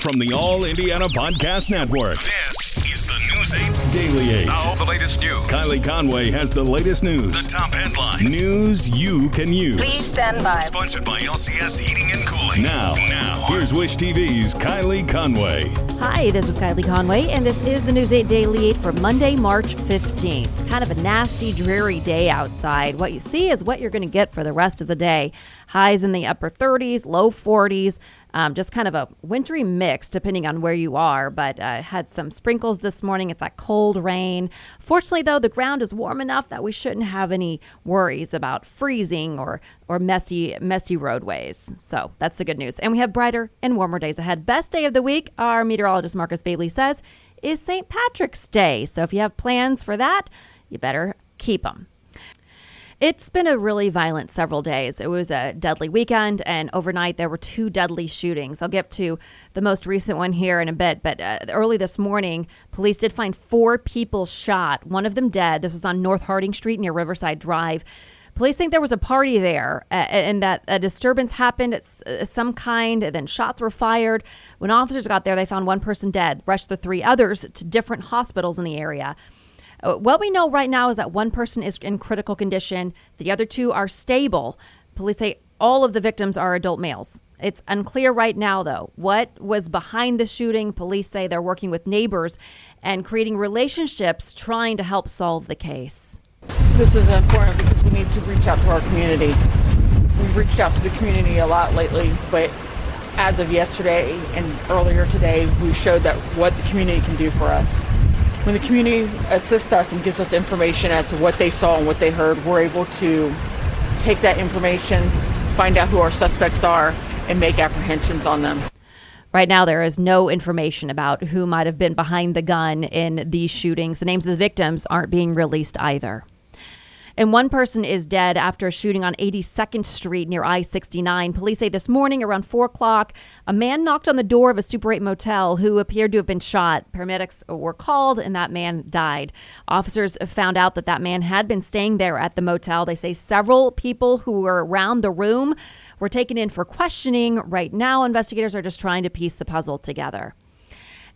From the All Indiana Podcast Network, this is the News 8 Daily 8. Now, the latest news. Kylie Conway has the latest news. The top headlines. News you can use. Please stand by. Sponsored by LCS Heating and Cooling. Now, now, here's Wish TV's Kylie Conway. Hi, this is Kylie Conway, and this is the News 8 Daily 8 for Monday, March 15th. Kind of a nasty, dreary day outside. What you see is what you're going to get for the rest of the day. Highs in the upper 30s, low 40s. Um, just kind of a wintry mix depending on where you are, but uh, had some sprinkles this morning. It's that cold rain. Fortunately, though, the ground is warm enough that we shouldn't have any worries about freezing or or messy messy roadways. So that's the good news. And we have brighter and warmer days ahead. Best day of the week, our meteorologist Marcus Bailey says, is St. Patrick's Day. So if you have plans for that, you better keep them. It's been a really violent several days. It was a deadly weekend, and overnight there were two deadly shootings. I'll get to the most recent one here in a bit, but uh, early this morning, police did find four people shot, one of them dead. This was on North Harding Street near Riverside Drive. Police think there was a party there uh, and that a disturbance happened at uh, some kind, and then shots were fired. When officers got there, they found one person dead, rushed the three others to different hospitals in the area. Uh, what we know right now is that one person is in critical condition, the other two are stable. Police say all of the victims are adult males. It's unclear right now, though, what was behind the shooting. Police say they're working with neighbors and creating relationships trying to help solve the case. This is important because we need to reach out to our community. We've reached out to the community a lot lately, but as of yesterday and earlier today, we showed that what the community can do for us when the community assists us and gives us information as to what they saw and what they heard, we're able to take that information, find out who our suspects are, and make apprehensions on them. Right now, there is no information about who might have been behind the gun in these shootings. The names of the victims aren't being released either. And one person is dead after a shooting on 82nd Street near I 69. Police say this morning around 4 o'clock, a man knocked on the door of a Super 8 motel who appeared to have been shot. Paramedics were called and that man died. Officers found out that that man had been staying there at the motel. They say several people who were around the room were taken in for questioning. Right now, investigators are just trying to piece the puzzle together.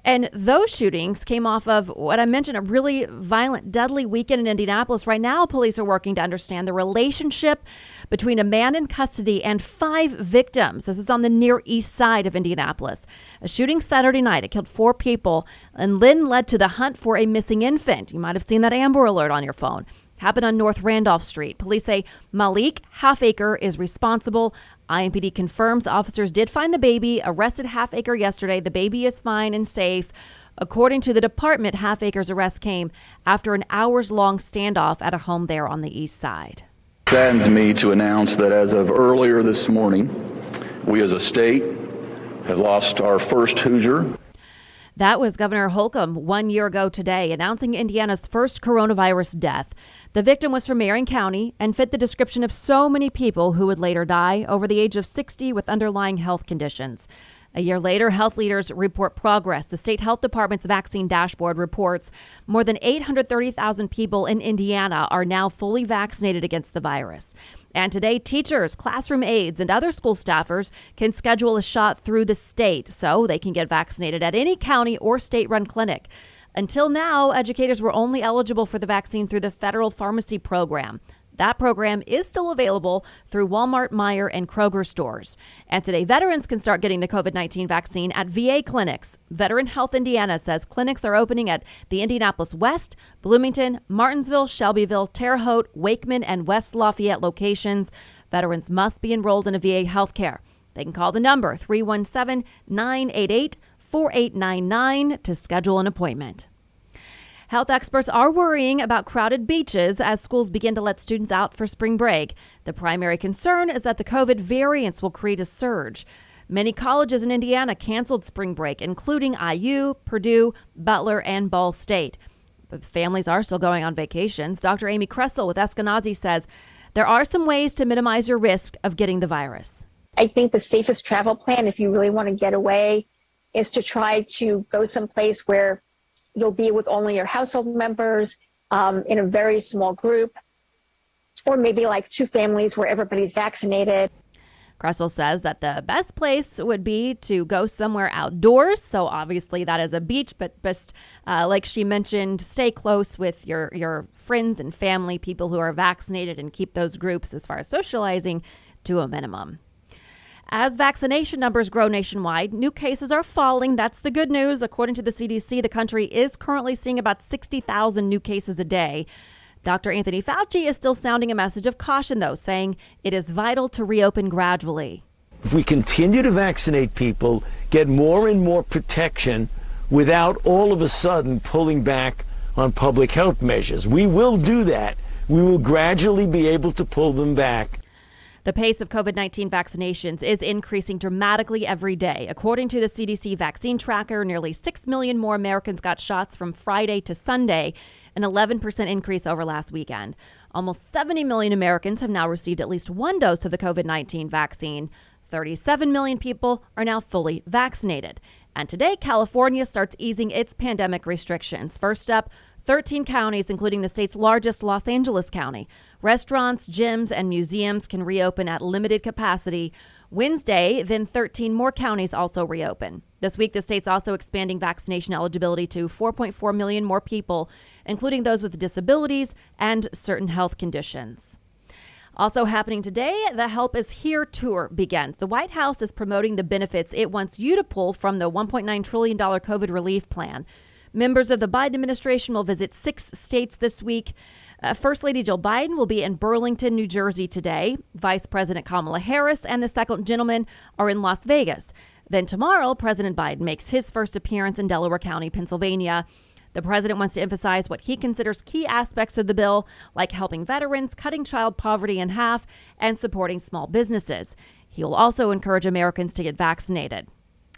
And those shootings came off of what I mentioned a really violent, deadly weekend in Indianapolis. Right now, police are working to understand the relationship between a man in custody and five victims. This is on the near east side of Indianapolis. A shooting Saturday night, it killed four people and then led to the hunt for a missing infant. You might have seen that Amber Alert on your phone happened on North Randolph Street. Police say Malik Halfacre is responsible. IMPD confirms officers did find the baby, arrested Halfacre yesterday. The baby is fine and safe. According to the department, Halfacre's arrest came after an hours long standoff at a home there on the east side. saddens me to announce that as of earlier this morning, we as a state have lost our first Hoosier. That was Governor Holcomb one year ago today, announcing Indiana's first coronavirus death. The victim was from Marion County and fit the description of so many people who would later die over the age of 60 with underlying health conditions. A year later, health leaders report progress. The state health department's vaccine dashboard reports more than 830,000 people in Indiana are now fully vaccinated against the virus. And today, teachers, classroom aides, and other school staffers can schedule a shot through the state so they can get vaccinated at any county or state run clinic. Until now, educators were only eligible for the vaccine through the federal pharmacy program. That program is still available through Walmart, Meijer, and Kroger stores. And today, veterans can start getting the COVID 19 vaccine at VA clinics. Veteran Health Indiana says clinics are opening at the Indianapolis West, Bloomington, Martinsville, Shelbyville, Terre Haute, Wakeman, and West Lafayette locations. Veterans must be enrolled in a VA health care. They can call the number 317 988 4899 to schedule an appointment. Health experts are worrying about crowded beaches as schools begin to let students out for spring break. The primary concern is that the COVID variants will create a surge. Many colleges in Indiana canceled spring break, including IU, Purdue, Butler, and Ball State. But families are still going on vacations. Dr. Amy Kressel with Eskenazi says there are some ways to minimize your risk of getting the virus. I think the safest travel plan, if you really want to get away, is to try to go someplace where you'll be with only your household members um, in a very small group, or maybe like two families where everybody's vaccinated. Kressel says that the best place would be to go somewhere outdoors. So obviously that is a beach, but just uh, like she mentioned, stay close with your your friends and family, people who are vaccinated, and keep those groups as far as socializing to a minimum. As vaccination numbers grow nationwide, new cases are falling. That's the good news. According to the CDC, the country is currently seeing about 60,000 new cases a day. Dr. Anthony Fauci is still sounding a message of caution, though, saying it is vital to reopen gradually. If we continue to vaccinate people, get more and more protection without all of a sudden pulling back on public health measures, we will do that. We will gradually be able to pull them back. The pace of COVID 19 vaccinations is increasing dramatically every day. According to the CDC vaccine tracker, nearly 6 million more Americans got shots from Friday to Sunday, an 11% increase over last weekend. Almost 70 million Americans have now received at least one dose of the COVID 19 vaccine. 37 million people are now fully vaccinated. And today, California starts easing its pandemic restrictions. First up, 13 counties, including the state's largest Los Angeles County. Restaurants, gyms, and museums can reopen at limited capacity. Wednesday, then 13 more counties also reopen. This week, the state's also expanding vaccination eligibility to 4.4 million more people, including those with disabilities and certain health conditions. Also happening today, the Help is Here tour begins. The White House is promoting the benefits it wants you to pull from the $1.9 trillion COVID relief plan. Members of the Biden administration will visit six states this week. Uh, First Lady Jill Biden will be in Burlington, New Jersey today. Vice President Kamala Harris and the second gentleman are in Las Vegas. Then tomorrow, President Biden makes his first appearance in Delaware County, Pennsylvania. The president wants to emphasize what he considers key aspects of the bill, like helping veterans, cutting child poverty in half, and supporting small businesses. He will also encourage Americans to get vaccinated.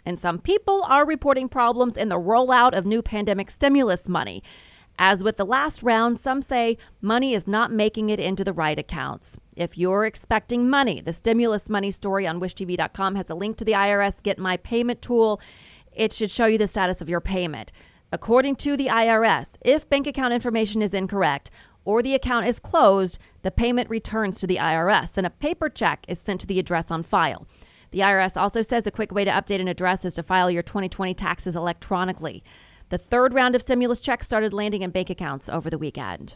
And some people are reporting problems in the rollout of new pandemic stimulus money. As with the last round, some say money is not making it into the right accounts. If you're expecting money, the stimulus money story on wishtv.com has a link to the IRS Get My Payment tool. It should show you the status of your payment. According to the IRS, if bank account information is incorrect or the account is closed, the payment returns to the IRS and a paper check is sent to the address on file. The IRS also says a quick way to update an address is to file your 2020 taxes electronically. The third round of stimulus checks started landing in bank accounts over the weekend.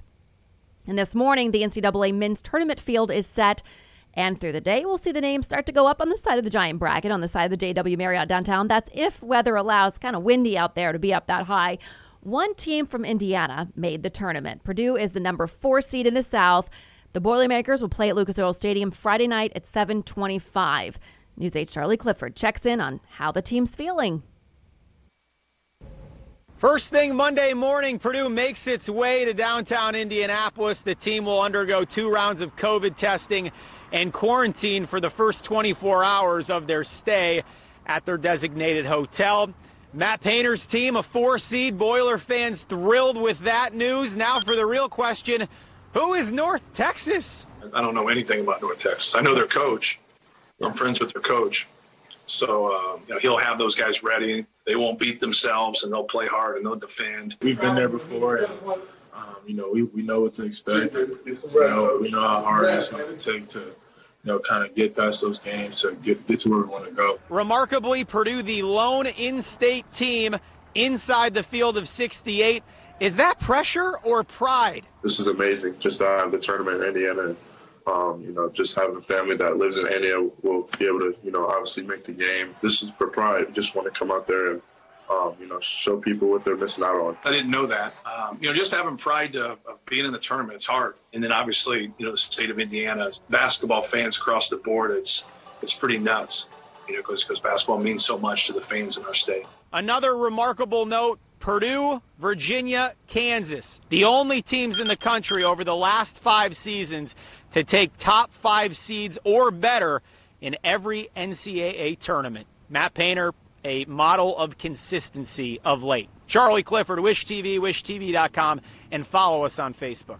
And this morning, the NCAA men's tournament field is set. And through the day, we'll see the names start to go up on the side of the giant bracket on the side of the JW Marriott downtown. That's if weather allows, kind of windy out there to be up that high. One team from Indiana made the tournament. Purdue is the number four seed in the South. The Boilermakers will play at Lucas Oil Stadium Friday night at 725. News 8 Charlie Clifford checks in on how the team's feeling. First thing Monday morning, Purdue makes its way to downtown Indianapolis. The team will undergo two rounds of COVID testing and quarantine for the first 24 hours of their stay at their designated hotel. Matt Painter's team, a four seed. Boiler fans thrilled with that news. Now for the real question who is North Texas? I don't know anything about North Texas. I know their coach. I'm friends with their coach. So uh, you know, he'll have those guys ready. They won't beat themselves, and they'll play hard and they'll defend. We've been there before, and um, you know we, we know what to expect. And, you know, we know how hard it's going to take to you know kind of get past those games to get get to where we want to go. Remarkably, Purdue, the lone in-state team inside the field of 68. Is that pressure or pride? This is amazing. Just to have the tournament Indiana. Um, you know, just having a family that lives in Indiana will be able to, you know, obviously make the game. This is for pride. Just want to come out there and, um, you know, show people what they're missing out on. I didn't know that. Um, you know, just having pride of, of being in the tournament, it's hard. And then obviously, you know, the state of Indiana, basketball fans across the board, it's it's pretty nuts. You know, because basketball means so much to the fans in our state. Another remarkable note Purdue, Virginia, Kansas, the only teams in the country over the last five seasons to take top five seeds or better in every NCAA tournament. Matt Painter, a model of consistency of late. Charlie Clifford, Wish TV, wishtv.com, and follow us on Facebook.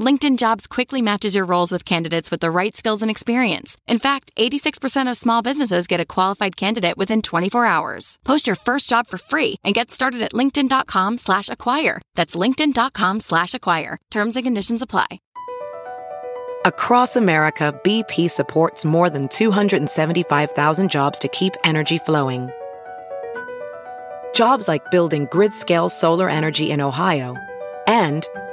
LinkedIn Jobs quickly matches your roles with candidates with the right skills and experience. In fact, 86% of small businesses get a qualified candidate within 24 hours. Post your first job for free and get started at linkedin.com slash acquire. That's linkedin.com slash acquire. Terms and conditions apply. Across America, BP supports more than 275,000 jobs to keep energy flowing. Jobs like building grid-scale solar energy in Ohio and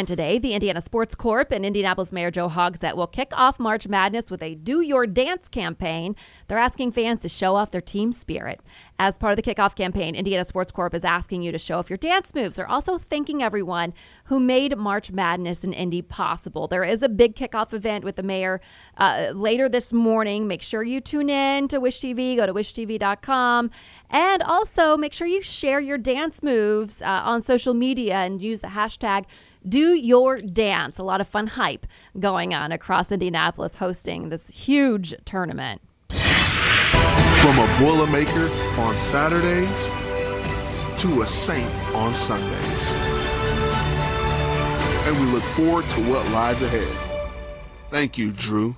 And today, the Indiana Sports Corp and Indianapolis Mayor Joe Hogsett will kick off March Madness with a Do Your Dance campaign. They're asking fans to show off their team spirit. As part of the kickoff campaign, Indiana Sports Corp is asking you to show off your dance moves. They're also thanking everyone who made March Madness in Indy possible. There is a big kickoff event with the mayor uh, later this morning. Make sure you tune in to Wish TV. Go to wishtv.com. And also make sure you share your dance moves uh, on social media and use the hashtag do Your Dance. A lot of fun hype going on across Indianapolis hosting this huge tournament. From a Boilermaker on Saturdays to a Saint on Sundays. And we look forward to what lies ahead. Thank you, Drew.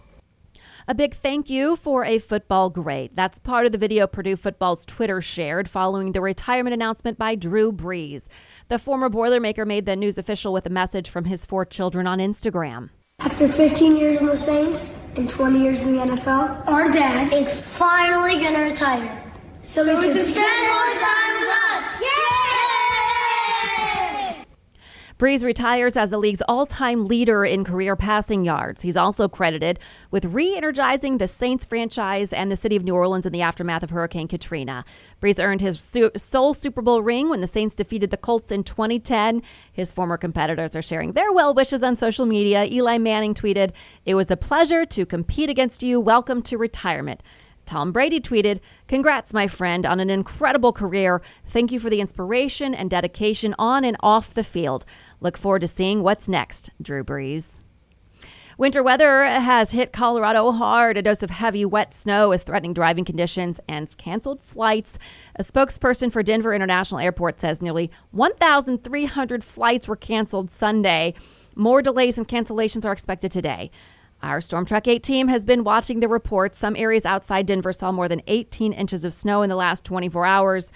A big thank you for a football great. That's part of the video Purdue football's Twitter shared following the retirement announcement by Drew Brees. The former Boilermaker made the news official with a message from his four children on Instagram. After 15 years in the Saints and 20 years in the NFL, our dad is finally going to retire. So, so we, can, can spend more time with us. Brees retires as the league's all time leader in career passing yards. He's also credited with re energizing the Saints franchise and the city of New Orleans in the aftermath of Hurricane Katrina. Brees earned his su- sole Super Bowl ring when the Saints defeated the Colts in 2010. His former competitors are sharing their well wishes on social media. Eli Manning tweeted, It was a pleasure to compete against you. Welcome to retirement. Tom Brady tweeted, Congrats, my friend, on an incredible career. Thank you for the inspiration and dedication on and off the field. Look forward to seeing what's next, Drew Brees. Winter weather has hit Colorado hard. A dose of heavy, wet snow is threatening driving conditions and canceled flights. A spokesperson for Denver International Airport says nearly 1,300 flights were canceled Sunday. More delays and cancellations are expected today. Our Storm Track 8 team has been watching the reports. Some areas outside Denver saw more than 18 inches of snow in the last 24 hours.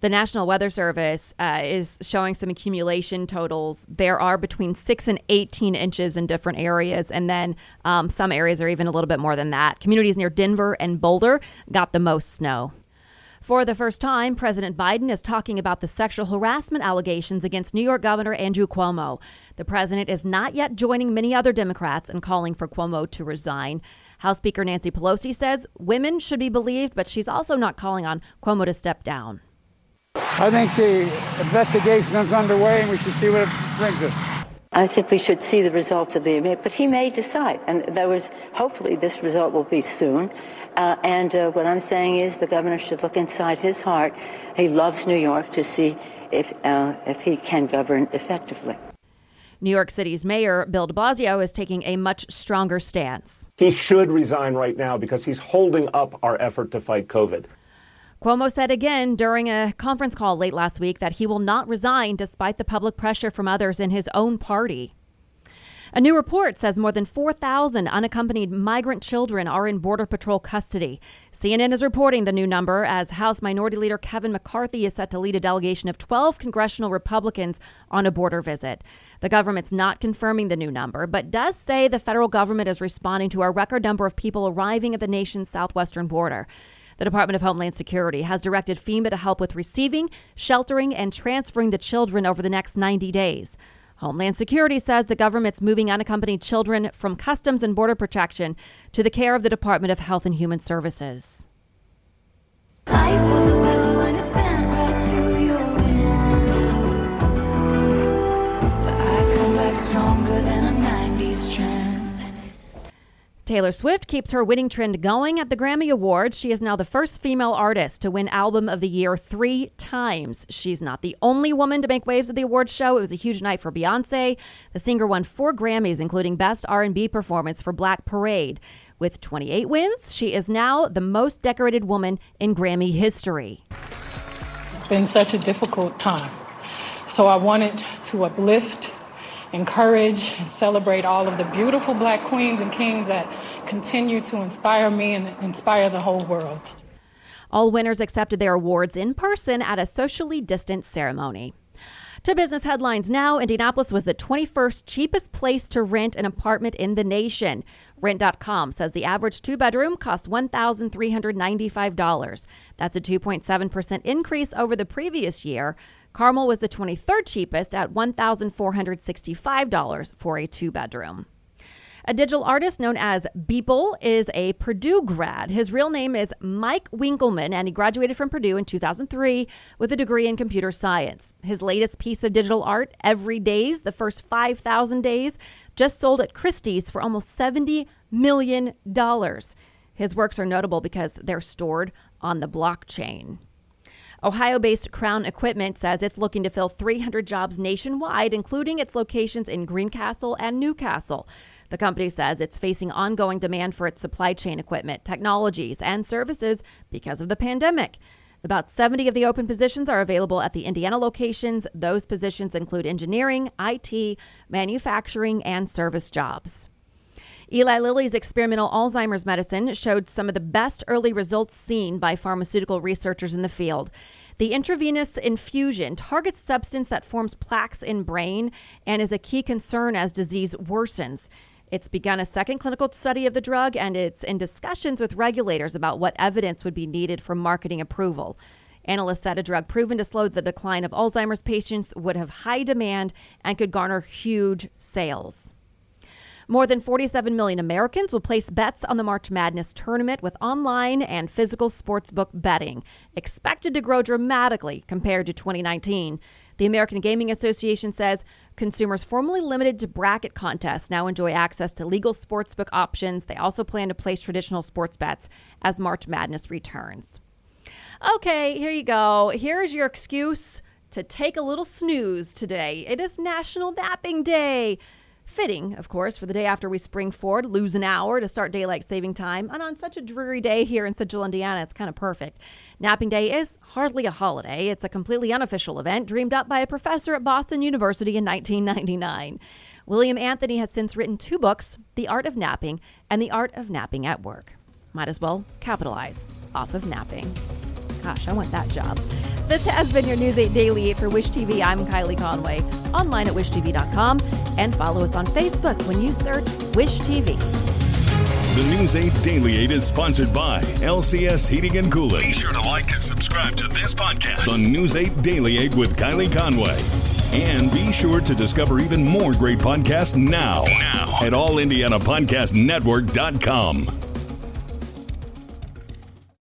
The National Weather Service uh, is showing some accumulation totals. There are between 6 and 18 inches in different areas, and then um, some areas are even a little bit more than that. Communities near Denver and Boulder got the most snow. For the first time, President Biden is talking about the sexual harassment allegations against New York Governor Andrew Cuomo. The president is not yet joining many other Democrats in calling for Cuomo to resign. House Speaker Nancy Pelosi says women should be believed, but she's also not calling on Cuomo to step down. I think the investigation is underway and we should see what it brings us. I think we should see the results of the but he may decide, and there was hopefully this result will be soon. Uh, and uh, what I'm saying is the governor should look inside his heart. He loves New York to see if uh, if he can govern effectively. New York City's mayor, Bill de Blasio, is taking a much stronger stance. He should resign right now because he's holding up our effort to fight COVID. Cuomo said again during a conference call late last week that he will not resign despite the public pressure from others in his own party. A new report says more than 4,000 unaccompanied migrant children are in Border Patrol custody. CNN is reporting the new number as House Minority Leader Kevin McCarthy is set to lead a delegation of 12 congressional Republicans on a border visit. The government's not confirming the new number, but does say the federal government is responding to a record number of people arriving at the nation's southwestern border. The Department of Homeland Security has directed FEMA to help with receiving, sheltering, and transferring the children over the next 90 days. Homeland Security says the government's moving unaccompanied children from Customs and Border Protection to the care of the Department of Health and Human Services. Taylor Swift keeps her winning trend going at the Grammy Awards. She is now the first female artist to win Album of the Year three times. She's not the only woman to make waves at the awards show. It was a huge night for Beyonce. The singer won four Grammys, including Best R&B Performance for Black Parade. With 28 wins, she is now the most decorated woman in Grammy history. It's been such a difficult time. So I wanted to uplift encourage and celebrate all of the beautiful black queens and kings that continue to inspire me and inspire the whole world. All winners accepted their awards in person at a socially distant ceremony. To business headlines now, Indianapolis was the 21st cheapest place to rent an apartment in the nation. Rent.com says the average two bedroom cost $1,395. That's a 2.7% increase over the previous year. Carmel was the 23rd cheapest at $1,465 for a two bedroom. A digital artist known as Beeple is a Purdue grad. His real name is Mike Winkelmann, and he graduated from Purdue in 2003 with a degree in computer science. His latest piece of digital art, Everydays, the first 5,000 days, just sold at Christie's for almost $70 million. His works are notable because they're stored on the blockchain. Ohio based Crown Equipment says it's looking to fill 300 jobs nationwide, including its locations in Greencastle and New Castle. The company says it's facing ongoing demand for its supply chain equipment, technologies, and services because of the pandemic. About 70 of the open positions are available at the Indiana locations. Those positions include engineering, IT, manufacturing, and service jobs. Eli Lilly's experimental Alzheimer's medicine showed some of the best early results seen by pharmaceutical researchers in the field. The intravenous infusion targets substance that forms plaques in brain and is a key concern as disease worsens. It's begun a second clinical study of the drug and it's in discussions with regulators about what evidence would be needed for marketing approval. Analysts said a drug proven to slow the decline of Alzheimer's patients would have high demand and could garner huge sales. More than 47 million Americans will place bets on the March Madness tournament with online and physical sportsbook betting, expected to grow dramatically compared to 2019. The American Gaming Association says consumers formerly limited to bracket contests now enjoy access to legal sportsbook options. They also plan to place traditional sports bets as March Madness returns. Okay, here you go. Here's your excuse to take a little snooze today. It is National Napping Day. Fitting, of course, for the day after we spring forward, lose an hour to start daylight saving time. And on such a dreary day here in central Indiana, it's kind of perfect. Napping Day is hardly a holiday, it's a completely unofficial event dreamed up by a professor at Boston University in 1999. William Anthony has since written two books The Art of Napping and The Art of Napping at Work. Might as well capitalize off of napping. Gosh, I want that job. This has been your News 8 Daily for Wish TV. I'm Kylie Conway, online at wishtv.com, and follow us on Facebook when you search Wish TV. The News 8 Daily 8 is sponsored by LCS Heating and Cooling. Be sure to like and subscribe to this podcast. The News 8 Daily 8 with Kylie Conway. And be sure to discover even more great podcasts now, now. at allindianapodcastnetwork.com.